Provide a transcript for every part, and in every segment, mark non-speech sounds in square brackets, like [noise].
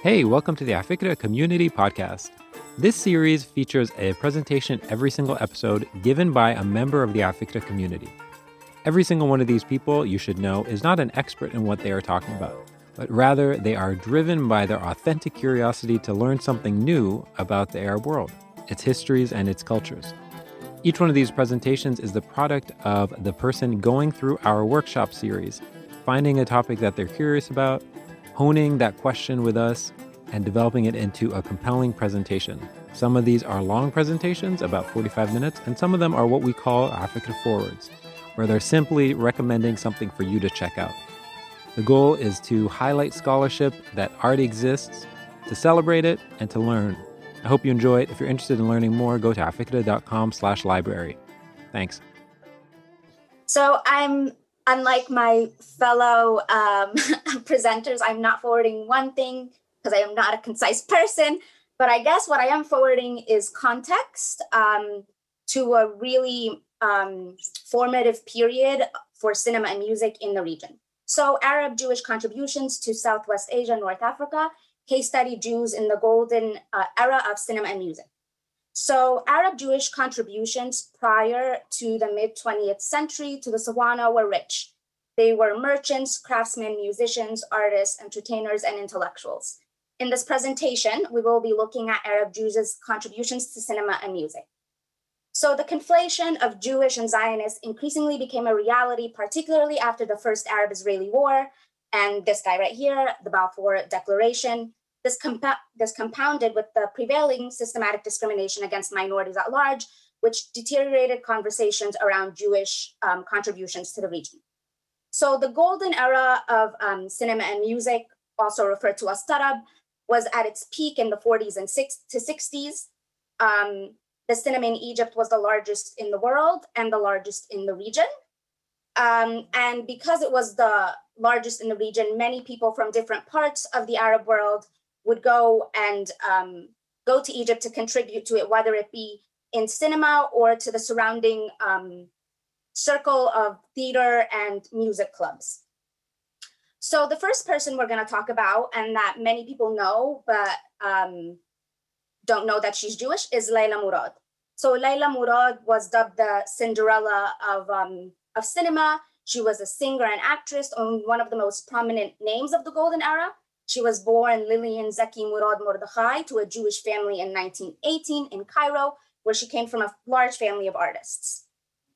Hey, welcome to the Afikra Community Podcast. This series features a presentation every single episode given by a member of the Afikra community. Every single one of these people, you should know, is not an expert in what they are talking about, but rather they are driven by their authentic curiosity to learn something new about the Arab world, its histories, and its cultures. Each one of these presentations is the product of the person going through our workshop series, finding a topic that they're curious about, honing that question with us, and developing it into a compelling presentation. Some of these are long presentations, about 45 minutes, and some of them are what we call Afikra Forwards, where they're simply recommending something for you to check out. The goal is to highlight scholarship that already exists, to celebrate it, and to learn. I hope you enjoy it. If you're interested in learning more, go to afikra.com slash library. Thanks. So I'm unlike my fellow um, [laughs] presenters, I'm not forwarding one thing because I am not a concise person. But I guess what I am forwarding is context um, to a really um, formative period for cinema and music in the region. So, Arab Jewish contributions to Southwest Asia, North Africa, case study Jews in the golden uh, era of cinema and music. So, Arab Jewish contributions prior to the mid 20th century to the SWANA were rich. They were merchants, craftsmen, musicians, artists, entertainers, and intellectuals. In this presentation, we will be looking at Arab Jews' contributions to cinema and music. So the conflation of Jewish and Zionists increasingly became a reality, particularly after the first Arab-Israeli war and this guy right here, the Balfour Declaration. This, compa- this compounded with the prevailing systematic discrimination against minorities at large, which deteriorated conversations around Jewish um, contributions to the region. So the golden era of um, cinema and music, also referred to as tarab, was at its peak in the 40s and six to 60s. Um, the cinema in Egypt was the largest in the world and the largest in the region. Um, and because it was the largest in the region, many people from different parts of the Arab world would go and um, go to Egypt to contribute to it, whether it be in cinema or to the surrounding um, circle of theater and music clubs. So the first person we're going to talk about, and that many people know, but um, don't know that she's Jewish, is Layla Murad. So Layla Murad was dubbed the Cinderella of um, of cinema. She was a singer and actress, one of the most prominent names of the golden era. She was born Lillian Zaki Murad Mordechai to a Jewish family in 1918 in Cairo, where she came from a large family of artists.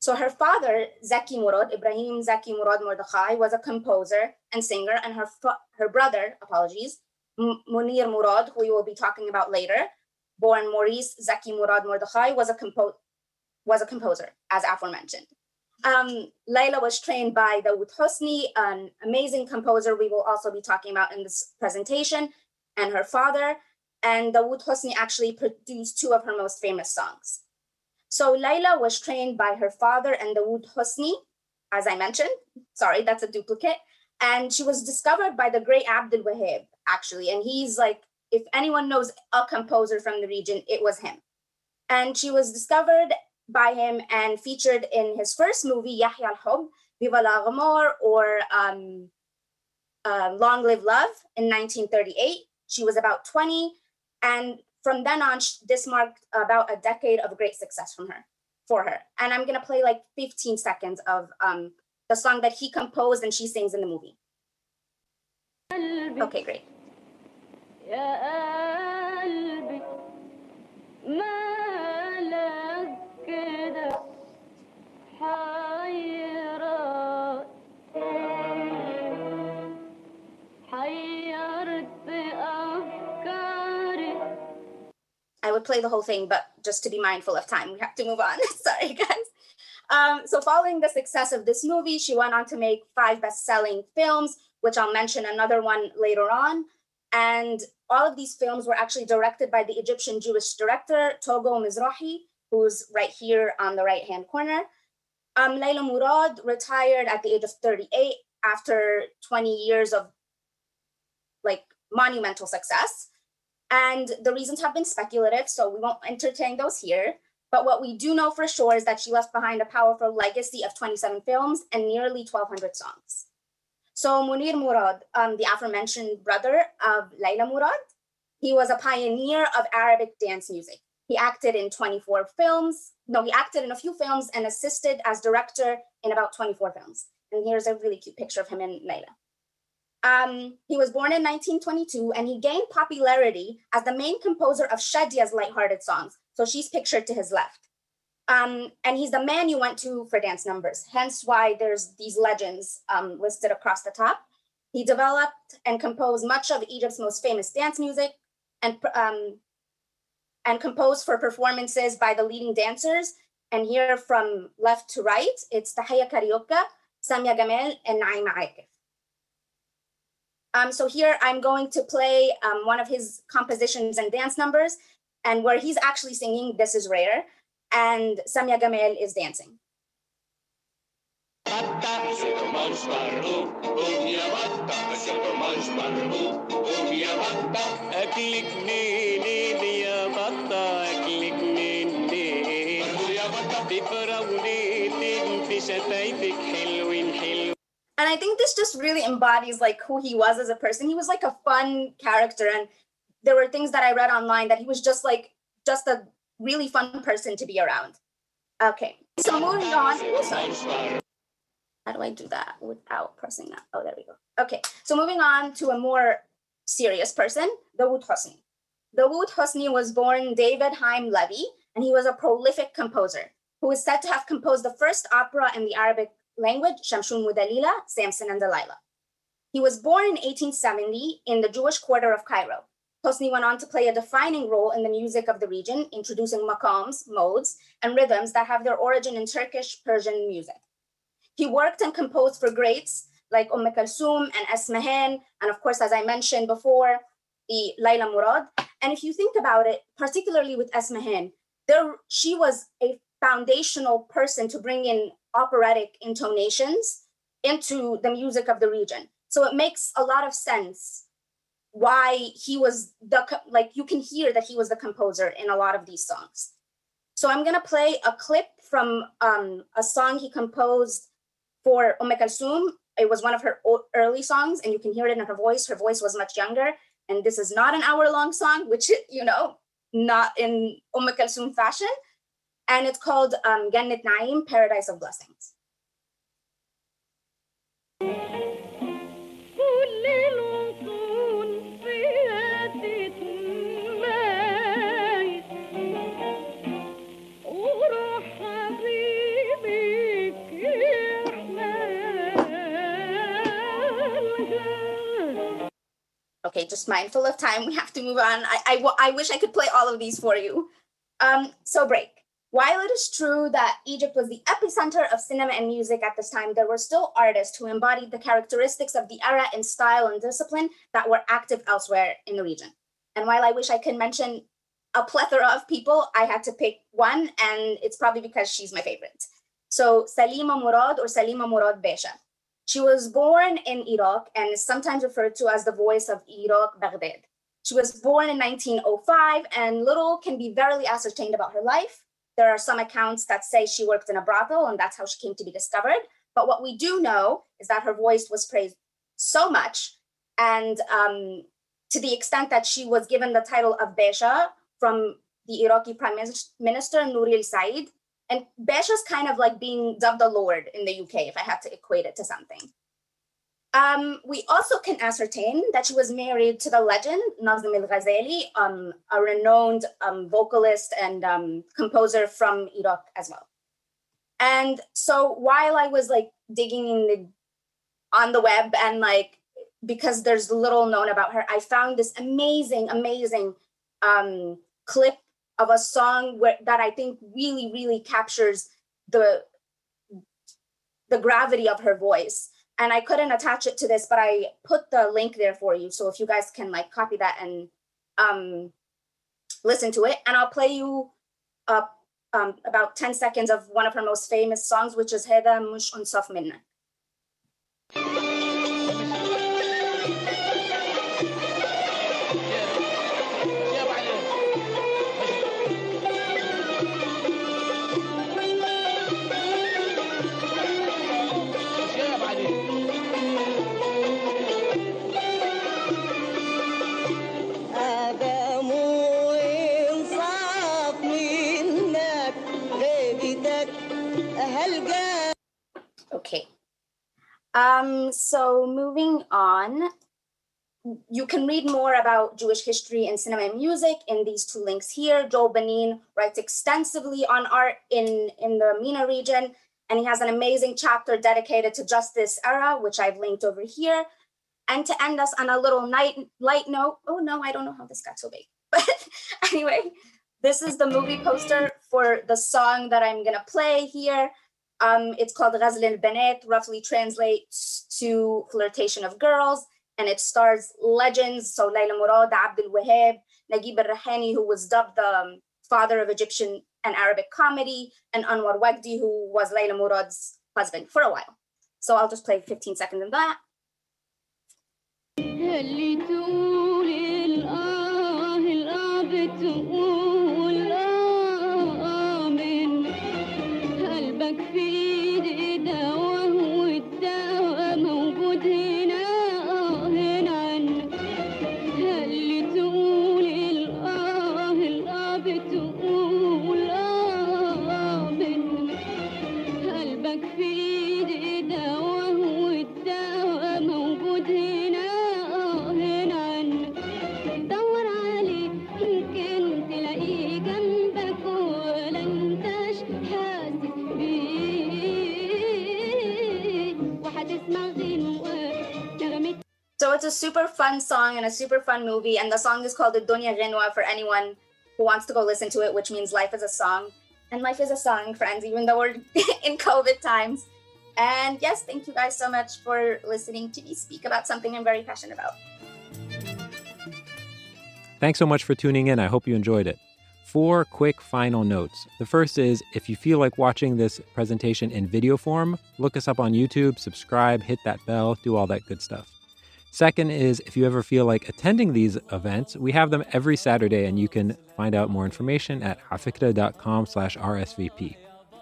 So her father, Zaki Murad, Ibrahim Zaki Murad Mordechai, was a composer and singer, and her her brother, apologies, Munir Murad, who we will be talking about later, born Maurice Zaki Murad Mordechai, was a compo- was a composer, as aforementioned. Um, Layla was trained by Dawood Hosni, an amazing composer we will also be talking about in this presentation, and her father. And Dawood Hosni actually produced two of her most famous songs. So Layla was trained by her father and Dawood Hosni, as I mentioned. Sorry, that's a duplicate. And she was discovered by the great Abdul Wahab, actually. And he's like, if anyone knows a composer from the region, it was him. And she was discovered by him and featured in his first movie, Yahya al-Hub, Viva la Ghamor, or um, uh, Long Live Love in 1938. She was about 20. And from then on, this marked about a decade of great success from her, for her. And I'm gonna play like 15 seconds of um, the song that he composed and she sings in the movie. Okay, great. I would play the whole thing, but just to be mindful of time, we have to move on. [laughs] Sorry, guys. Um, so, following the success of this movie, she went on to make five best selling films, which I'll mention another one later on. And all of these films were actually directed by the Egyptian Jewish director, Togo Mizrahi, who's right here on the right hand corner. Um, Layla Murad retired at the age of 38 after 20 years of like monumental success. And the reasons have been speculative, so we won't entertain those here. But what we do know for sure is that she left behind a powerful legacy of 27 films and nearly 1,200 songs. So Munir Murad, um, the aforementioned brother of Laila Murad, he was a pioneer of Arabic dance music. He acted in 24 films. No, he acted in a few films and assisted as director in about 24 films. And here's a really cute picture of him and Laila. Um, he was born in 1922 and he gained popularity as the main composer of Shadia's lighthearted songs. So she's pictured to his left. Um, and he's the man you went to for dance numbers, hence why there's these legends um, listed across the top. He developed and composed much of Egypt's most famous dance music and, um, and composed for performances by the leading dancers. And here from left to right, it's Tahia Carioca, Samia Gamal, and Naima Akef. Um, so here I'm going to play um, one of his compositions and dance numbers, and where he's actually singing This Is Rare and Samia Gamal is dancing. And I think this just really embodies like who he was as a person. He was like a fun character and there were things that I read online that he was just like just a really fun person to be around. Okay, so moving on. Oh, How do I do that without pressing that? Oh, there we go. Okay, so moving on to a more serious person, the Dawood Hosni. Dawood Hosni was born David Haim Levy, and he was a prolific composer who is said to have composed the first opera in the Arabic language, Shamshun Mudalila, Samson and Delilah. He was born in 1870 in the Jewish quarter of Cairo. Hosni went on to play a defining role in the music of the region, introducing maqams, modes, and rhythms that have their origin in Turkish Persian music. He worked and composed for greats like Umm Kulthum and Asmahan, and of course, as I mentioned before, the Laila Murad. And if you think about it, particularly with Asmahan, there she was a foundational person to bring in operatic intonations into the music of the region. So it makes a lot of sense why he was the like you can hear that he was the composer in a lot of these songs so i'm to play a clip from um, a song he composed for Umm. It was one of her early songs, and you can hear it in her voice. Her voice was much younger, and this is not an hour-long song, which you know, not in Umm fashion. And it's called um, Naim, Paradise of Blessings. Okay, just mindful of time. We have to move on. I, I, I wish I could play all of these for you. Um, so break. While it is true that Egypt was the epicenter of cinema and music at this time, there were still artists who embodied the characteristics of the era in style and discipline that were active elsewhere in the region. And while I wish I could mention a plethora of people, I had to pick one, and it's probably because she's my favorite. So Salima Murad or Salima Murad Besha. She was born in Iraq and is sometimes referred to as the voice of Iraq, Baghdad. She was born in 1905, and little can be verily ascertained about her life. There are some accounts that say she worked in a brothel, and that's how she came to be discovered. But what we do know is that her voice was praised so much, and um, to the extent that she was given the title of Besha from the Iraqi Prime Minister Nouri al Said, and is kind of like being dubbed a lord in the UK, if I had to equate it to something. Um, we also can ascertain that she was married to the legend Nazim al Ghazali, um, a renowned um, vocalist and um, composer from Iraq as well. And so while I was like digging in the, on the web and like because there's little known about her, I found this amazing, amazing um, clip of a song where, that I think really, really captures the the gravity of her voice. And I couldn't attach it to this, but I put the link there for you. So if you guys can like copy that and um, listen to it, and I'll play you uh, um, about 10 seconds of one of her most famous songs, which is Heda Mush Unsaf Minna. Helga. Okay. Um, so moving on, you can read more about Jewish history and cinema and music in these two links here. Joel Beinin writes extensively on art in, in the MENA region, and he has an amazing chapter dedicated to just this era, which I've linked over here. And to end us on a little night, light note, oh no, I don't know how this got so big. [laughs] But anyway, this is the movie poster for the song that I'm gonna play here. Um, it's called Ghazl al-Banat, roughly translates to Flirtation of Girls and it stars legends. So Layla Murad, Abdul Wahab, Naguib al-Rihani, who was dubbed the um, father of Egyptian and Arabic comedy, and Anwar Wagdi, who was Layla Murad's husband for a while. So I'll just play 15 seconds of that. can't feel So it's a super fun song and a super fun movie. And the song is called the Dunya Ghinwa for anyone who wants to go listen to it, which means life is a song. And life is a song, friends, even though we're [laughs] in COVID times. And yes, thank you guys so much for listening to me speak about something I'm very passionate about. Thanks so much for tuning in. I hope you enjoyed it. Four quick final notes. The first is if you feel like watching this presentation in video form, look us up on YouTube, subscribe, hit that bell, do all that good stuff. Second is if you ever feel like attending these events, we have them every Saturday and you can find out more information at afikra.com slash RSVP.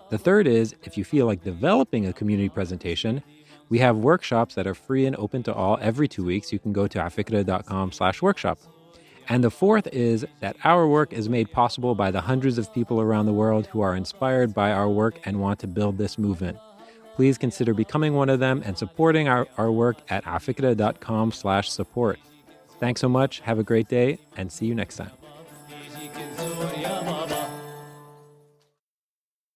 The third is if you feel like developing a community presentation, we have workshops that are free and open to all every two weeks. You can go to afikra.com slash workshop. And the fourth is that our work is made possible by the hundreds of people around the world who are inspired by our work and want to build this movement please consider becoming one of them and supporting our, our work at afikra.com slash support. Thanks so much. Have a great day and see you next time.